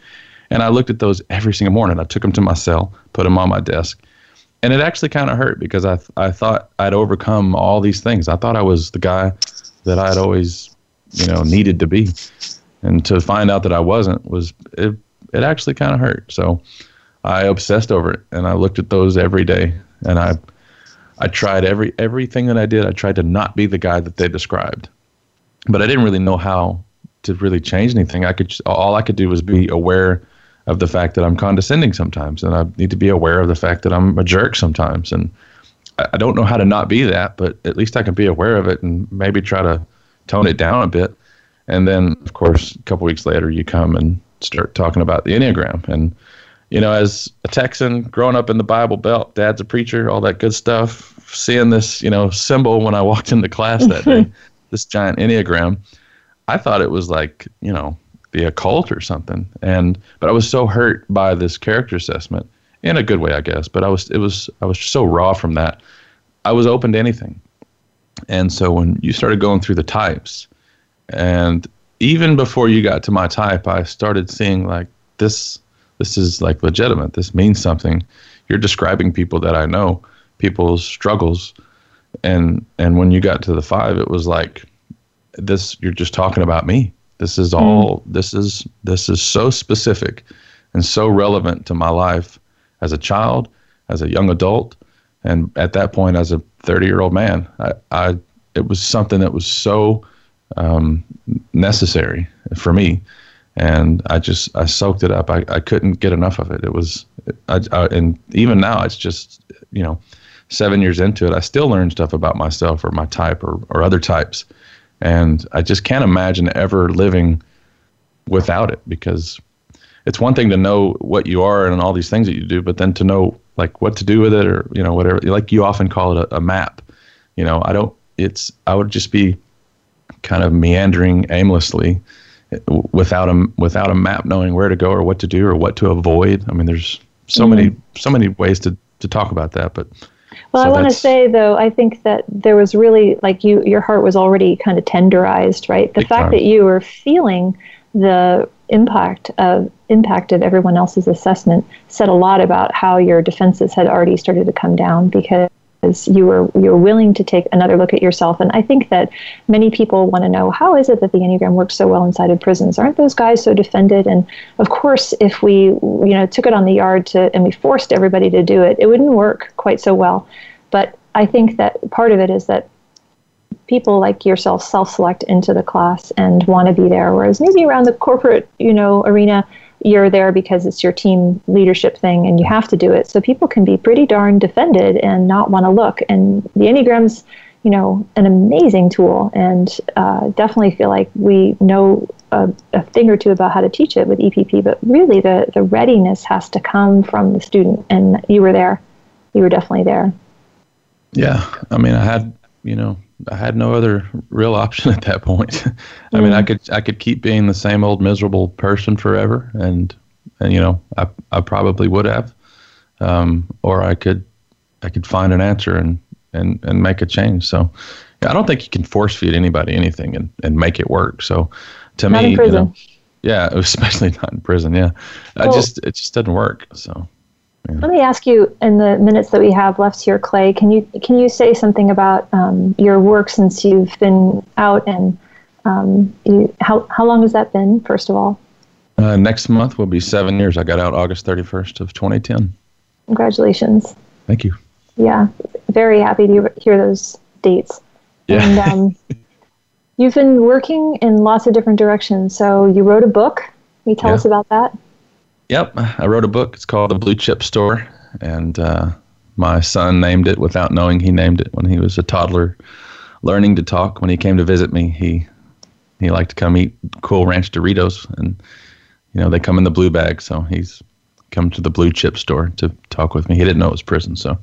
and I looked at those every single morning. I took them to my cell, put them on my desk, and it actually kind of hurt because I I thought I'd overcome all these things. I thought I was the guy that I'd always you know needed to be, and to find out that I wasn't was it it actually kind of hurt. So I obsessed over it, and I looked at those every day, and I I tried every everything that I did. I tried to not be the guy that they described, but I didn't really know how to really change anything. I could all I could do was be aware of the fact that I'm condescending sometimes, and I need to be aware of the fact that I'm a jerk sometimes. And I don't know how to not be that, but at least I can be aware of it and maybe try to tone it down a bit. And then, of course, a couple weeks later, you come and start talking about the Enneagram. And, you know, as a Texan growing up in the Bible Belt, dad's a preacher, all that good stuff, seeing this, you know, symbol when I walked into class that day, [LAUGHS] this giant Enneagram, I thought it was like, you know, the occult or something. And but I was so hurt by this character assessment in a good way, I guess. But I was it was I was so raw from that. I was open to anything. And so when you started going through the types, and even before you got to my type, I started seeing like this this is like legitimate. This means something. You're describing people that I know, people's struggles. And and when you got to the five, it was like this you're just talking about me this is all. Mm. This is this is so specific, and so relevant to my life as a child, as a young adult, and at that point as a 30 year old man. I, I it was something that was so um, necessary for me, and I just I soaked it up. I, I couldn't get enough of it. It was, I, I, and even now it's just you know, seven years into it, I still learn stuff about myself or my type or or other types and I just can't imagine ever living without it because it's one thing to know what you are and all these things that you do, but then to know like what to do with it or, you know, whatever, like you often call it a, a map. You know, I don't, it's, I would just be kind of meandering aimlessly without a, without a map knowing where to go or what to do or what to avoid. I mean, there's so mm-hmm. many, so many ways to, to talk about that, but well, so I want to say though, I think that there was really like you, your heart was already kind of tenderized, right? The fact time. that you were feeling the impact of impact of everyone else's assessment said a lot about how your defenses had already started to come down because you were you were willing to take another look at yourself. And I think that many people want to know how is it that the Enneagram works so well inside of prisons? Aren't those guys so defended? And of course, if we you know took it on the yard to and we forced everybody to do it, it wouldn't work quite so well. But I think that part of it is that people like yourself self-select into the class and want to be there whereas maybe around the corporate you know arena you're there because it's your team leadership thing and you have to do it. So people can be pretty darn defended and not want to look. And the Enneagram's, you know, an amazing tool and uh, definitely feel like we know a, a, thing or two about how to teach it with EPP, but really the, the readiness has to come from the student. And you were there. You were definitely there. Yeah. I mean, I had, you know, I had no other real option [LAUGHS] at that point. [LAUGHS] I mm. mean, I mm. could I could keep being the same old miserable person forever, and and you know, I I probably would have, um, or I could I could find an answer and and and make a change. So, yeah, I don't think you can force feed anybody anything and and make it work. So, to not me, you know, yeah, [LAUGHS] especially not in prison. Yeah, well, I just it just doesn't work. So. Yeah. Let me ask you, in the minutes that we have left here, Clay, can you can you say something about um, your work since you've been out, and um, you, how how long has that been? First of all, uh, next month will be seven years. I got out August thirty first of twenty ten. Congratulations! Thank you. Yeah, very happy to hear those dates. Yeah. And um, [LAUGHS] you've been working in lots of different directions. So you wrote a book. Can you tell yeah. us about that? Yep, I wrote a book. It's called The Blue Chip Store, and uh, My son named it without knowing he named it when he was a toddler, learning to talk. When he came to visit me, he he liked to come eat Cool Ranch Doritos, and you know they come in the blue bag. So he's come to the blue chip store to talk with me. He didn't know it was prison. So,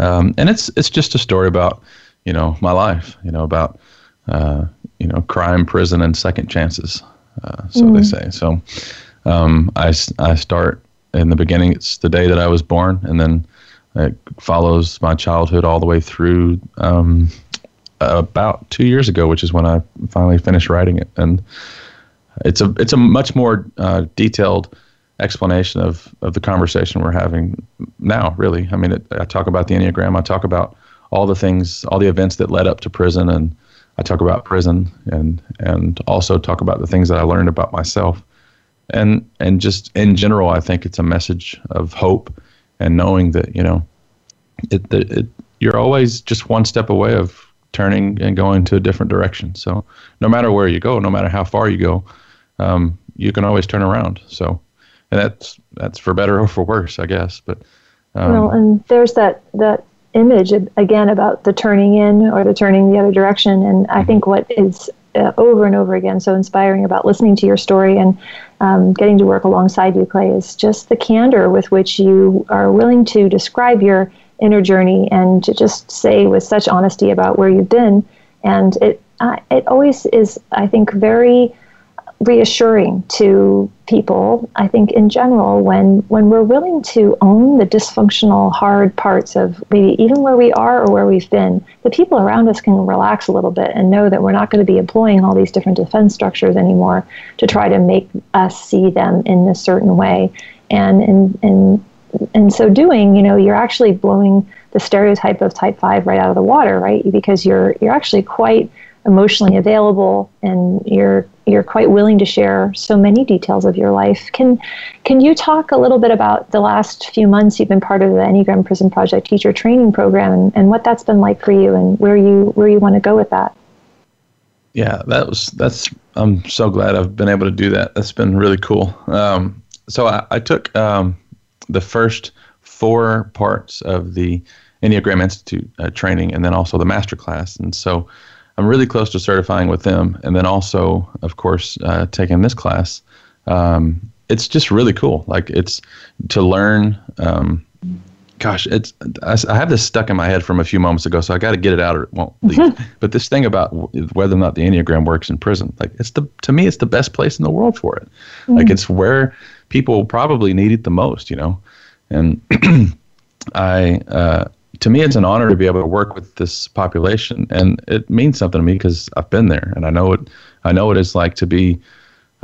um, and it's it's just a story about you know my life. You know about uh, you know crime, prison, and second chances. Uh, so mm. they say. So um, I I start in the beginning. It's the day that I was born, and then it follows my childhood all the way through. Um, about two years ago, which is when I finally finished writing it, and it's a it's a much more uh, detailed explanation of, of the conversation we're having now, really. I mean, it, I talk about the Enneagram, I talk about all the things, all the events that led up to prison, and I talk about prison and, and also talk about the things that I learned about myself. And, and just in general, I think it's a message of hope and knowing that, you know, it, it, it you're always just one step away of turning and going to a different direction. So no matter where you go, no matter how far you go, um, you can always turn around. So and that's that's for better or for worse, I guess. But um, well, and there's that that image again about the turning in or the turning the other direction, and I mm-hmm. think what is uh, over and over again so inspiring about listening to your story and um, getting to work alongside you, Clay, is just the candor with which you are willing to describe your inner journey and to just say with such honesty about where you've been. And it uh, it always is, I think, very reassuring to people i think in general when when we're willing to own the dysfunctional hard parts of maybe even where we are or where we've been the people around us can relax a little bit and know that we're not going to be employing all these different defense structures anymore to try to make us see them in a certain way. And in in in so doing you know you're actually blowing the stereotype of type 5 right out of the water right? Because you're you're actually quite emotionally available and you're you're quite willing to share so many details of your life. Can can you talk a little bit about the last few months you've been part of the Enneagram Prison Project teacher training program and, and what that's been like for you and where you where you want to go with that? Yeah, that was that's I'm so glad I've been able to do that. That's been really cool. Um, so I, I took um, the first four parts of the Enneagram Institute uh, training and then also the master class. And so I'm really close to certifying with them, and then also, of course, uh, taking this class. Um, it's just really cool. Like it's to learn. Um, gosh, it's I, I, have this stuck in my head from a few moments ago, so I got to get it out or it won't leave. [LAUGHS] But this thing about whether or not the Enneagram works in prison, like it's the to me, it's the best place in the world for it. Mm. Like it's where people probably need it the most, you know. And [CLEARS THROAT] I uh, to me, it's an honor to be able to work with this population, and it means something to me because I've been there and I know what I know what it's like to be.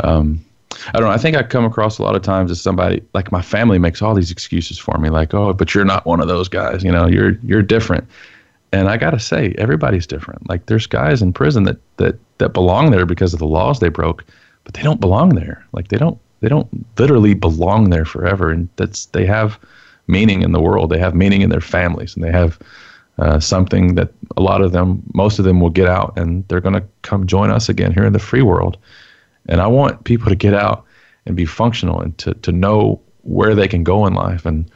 Um, I don't know. I think I come across a lot of times as somebody like my family makes all these excuses for me, like, "Oh, but you're not one of those guys. You know, you're you're different." And I gotta say, everybody's different. Like, there's guys in prison that that that belong there because of the laws they broke, but they don't belong there. Like, they don't they don't literally belong there forever, and that's they have meaning in the world. They have meaning in their families, and they have uh, something that a lot of them, most of them, will get out, and they're going to come join us again here in the free world. And I want people to get out and be functional and to to know where they can go in life. And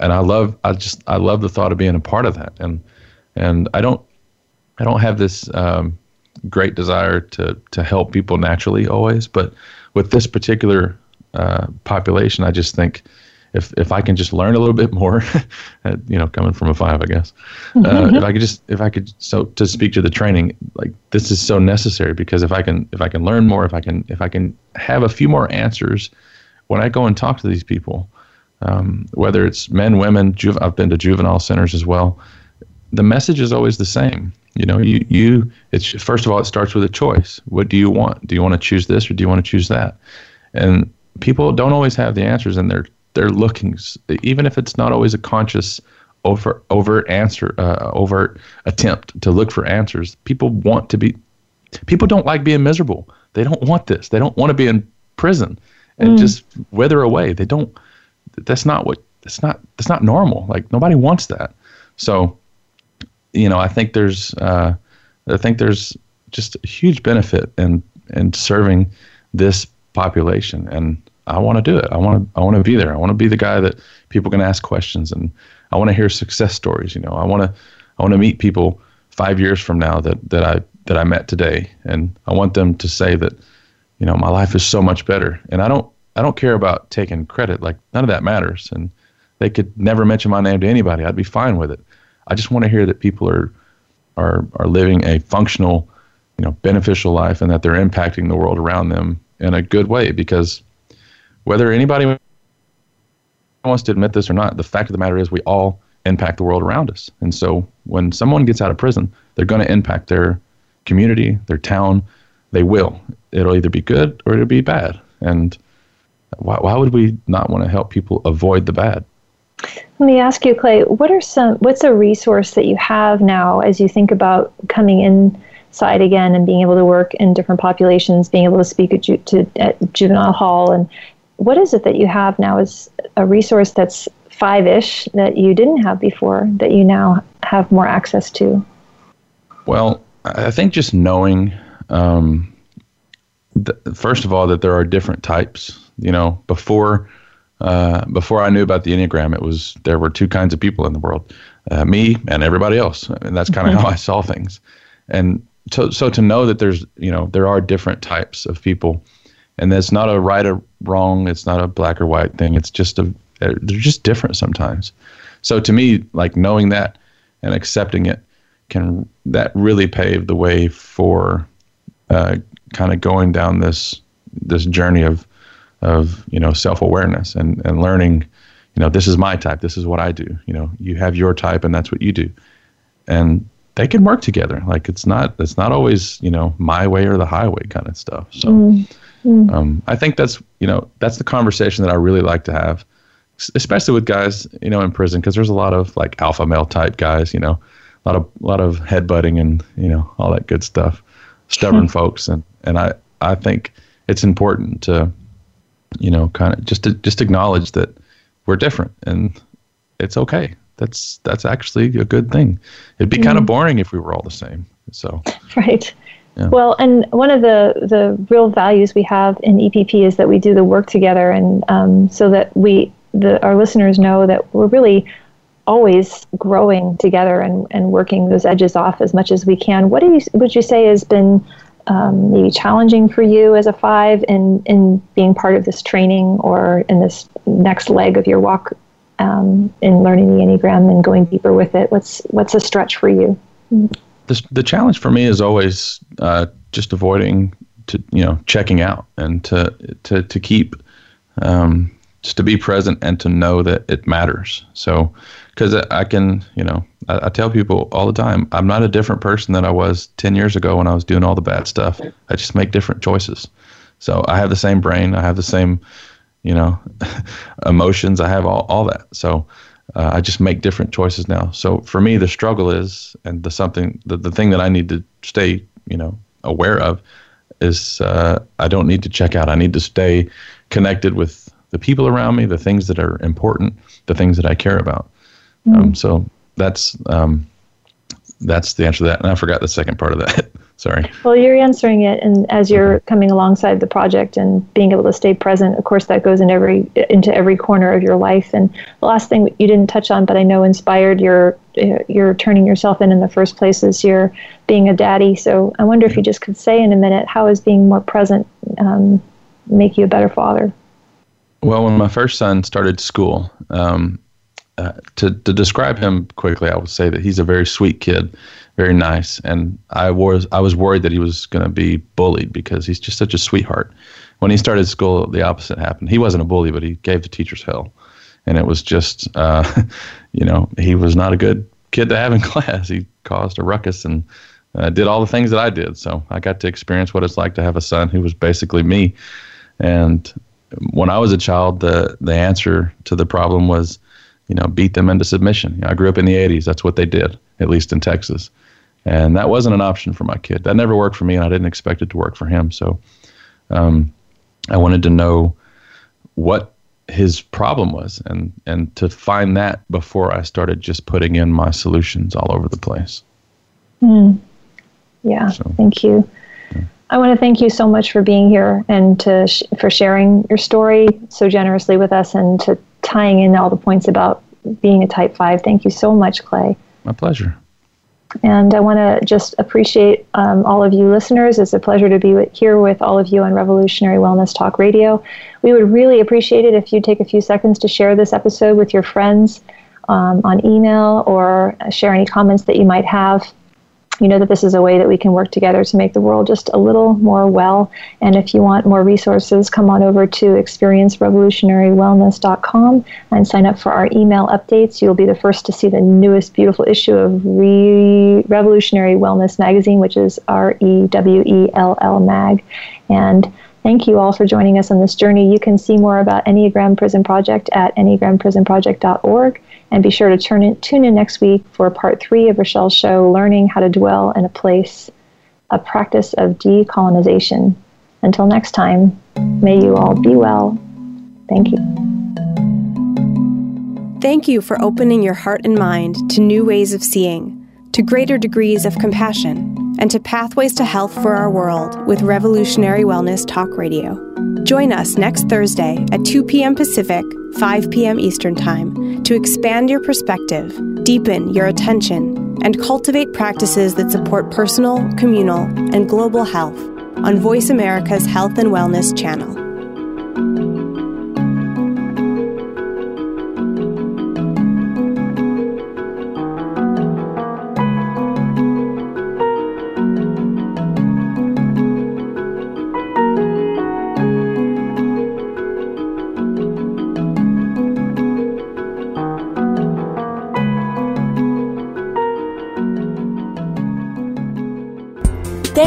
and I love I just I love the thought of being a part of that. And and I don't I don't have this um, great desire to to help people naturally always, but with this particular uh, population, I just think if if I can just learn a little bit more, [LAUGHS] you know, coming from a five, I guess, uh, if I could just if I could so to speak to the training, like this is so necessary because if I can if I can learn more, if I can if I can have a few more answers when I go and talk to these people, um, whether it's men, women, juve, I've been to juvenile centers as well. The message is always the same. You know, you you it's first of all it starts with a choice. What do you want? Do you want to choose this or do you want to choose that? And people don't always have the answers, and they're they're looking, even if it's not always a conscious over overt answer, uh, overt attempt to look for answers. People want to be. People don't like being miserable. They don't want this. They don't want to be in prison and mm. just wither away. They don't. That's not what. That's not. That's not normal. Like nobody wants that. So, you know, I think there's. Uh, I think there's just a huge benefit in in serving this population and I want to do it. I want to I want to be there. I want to be the guy that people can ask questions and I want to hear success stories. You know, I want to I want to meet people five years from now that that I that I met today, and I want them to say that, you know, my life is so much better. And I don't I don't care about taking credit. Like none of that matters. And they could never mention my name to anybody. I'd be fine with it. I just want to hear that people are are are living a functional, you know, beneficial life and that they're impacting the world around them in a good way because whether anybody wants to admit this or not, the fact of the matter is we all impact the world around us. And so when someone gets out of prison, they're going to impact their community, their town. They will. It'll either be good or it'll be bad. And why, why would we not want to help people avoid the bad? Let me ask you, Clay. What are some? What's a resource that you have now as you think about coming inside again and being able to work in different populations, being able to speak at, ju- to, at juvenile hall, and what is it that you have now as a resource that's five-ish that you didn't have before that you now have more access to? Well, I think just knowing, um, th- first of all, that there are different types. You know, before uh, before I knew about the Enneagram, it was there were two kinds of people in the world, uh, me and everybody else, and that's kind of mm-hmm. how I saw things. And so, so to know that there's you know there are different types of people, and that's not a right or wrong. It's not a black or white thing. It's just a they're just different sometimes. So to me, like knowing that and accepting it can that really pave the way for uh, kind of going down this this journey of of you know self awareness and and learning you know this is my type this is what I do you know you have your type and that's what you do and they can work together like it's not it's not always you know my way or the highway kind of stuff so mm-hmm. um, I think that's you know that's the conversation that I really like to have especially with guys you know in prison because there's a lot of like alpha male type guys you know a lot of a lot of headbutting and you know all that good stuff stubborn [LAUGHS] folks and and I I think it's important to you know, kind of just to just acknowledge that we're different and it's okay. That's that's actually a good thing. It'd be mm-hmm. kind of boring if we were all the same. So [LAUGHS] right. Yeah. Well, and one of the the real values we have in EPP is that we do the work together, and um, so that we the our listeners know that we're really always growing together and, and working those edges off as much as we can. What do you would you say has been um, maybe challenging for you as a five in, in being part of this training or in this next leg of your walk um, in learning the Enneagram and going deeper with it? What's, what's a stretch for you? The, the challenge for me is always uh, just avoiding to, you know, checking out and to, to, to keep, um, just to be present and to know that it matters. So, because I can, you know, I, I, tell people all the time, I'm not a different person than I was 10 years ago when I was doing all the bad stuff. I just make different choices. So I have the same brain, I have the same, you know, [LAUGHS] emotions, I have all, all that. So uh, I just make different choices now. So for me, the struggle is, and the something, the, the thing that I need to stay, you know, aware of is uh, I don't need to check out. I need to stay connected with the people around me, the things that are important, the things that I care about. Mm. Um, so that's um, that's the answer to that. And I forgot the second part of that. [LAUGHS] Sorry. Well, you're answering it, and as you're coming alongside the project and being able to stay present, of course, that goes in every into every corner of your life. And the last thing you didn't touch on, but I know inspired your you're turning yourself in in the first place is you're being a daddy. So I wonder if you just could say in a minute, how is being more present um, make you a better father? Well, when my first son started school, um, uh, to to describe him quickly, I would say that he's a very sweet kid, very nice, and I was I was worried that he was going to be bullied because he's just such a sweetheart. When he started school, the opposite happened. He wasn't a bully, but he gave the teachers hell, and it was just, uh, [LAUGHS] you know, he was not a good kid to have in [LAUGHS] class. He caused a ruckus and uh, did all the things that I did. So I got to experience what it's like to have a son who was basically me, and when I was a child, the the answer to the problem was, you know, beat them into submission. You know, I grew up in the '80s. That's what they did, at least in Texas, and that wasn't an option for my kid. That never worked for me, and I didn't expect it to work for him. So, um, I wanted to know what his problem was, and and to find that before I started just putting in my solutions all over the place. Mm. Yeah. So, thank you. I want to thank you so much for being here and to sh- for sharing your story so generously with us and to tying in all the points about being a type 5. Thank you so much, Clay. My pleasure. And I want to just appreciate um, all of you listeners. It's a pleasure to be with, here with all of you on Revolutionary Wellness Talk Radio. We would really appreciate it if you take a few seconds to share this episode with your friends um, on email or share any comments that you might have you know that this is a way that we can work together to make the world just a little more well. And if you want more resources, come on over to experiencerevolutionarywellness.com and sign up for our email updates. You'll be the first to see the newest beautiful issue of Re- Revolutionary Wellness magazine, which is R E W E L L mag. And Thank you all for joining us on this journey. You can see more about Enneagram Prison Project at enneagramprisonproject.org. And be sure to in, tune in next week for part three of Rochelle's show, Learning How to Dwell in a Place, a Practice of Decolonization. Until next time, may you all be well. Thank you. Thank you for opening your heart and mind to new ways of seeing, to greater degrees of compassion, and to pathways to health for our world with Revolutionary Wellness Talk Radio. Join us next Thursday at 2 p.m. Pacific, 5 p.m. Eastern Time to expand your perspective, deepen your attention, and cultivate practices that support personal, communal, and global health on Voice America's Health and Wellness channel.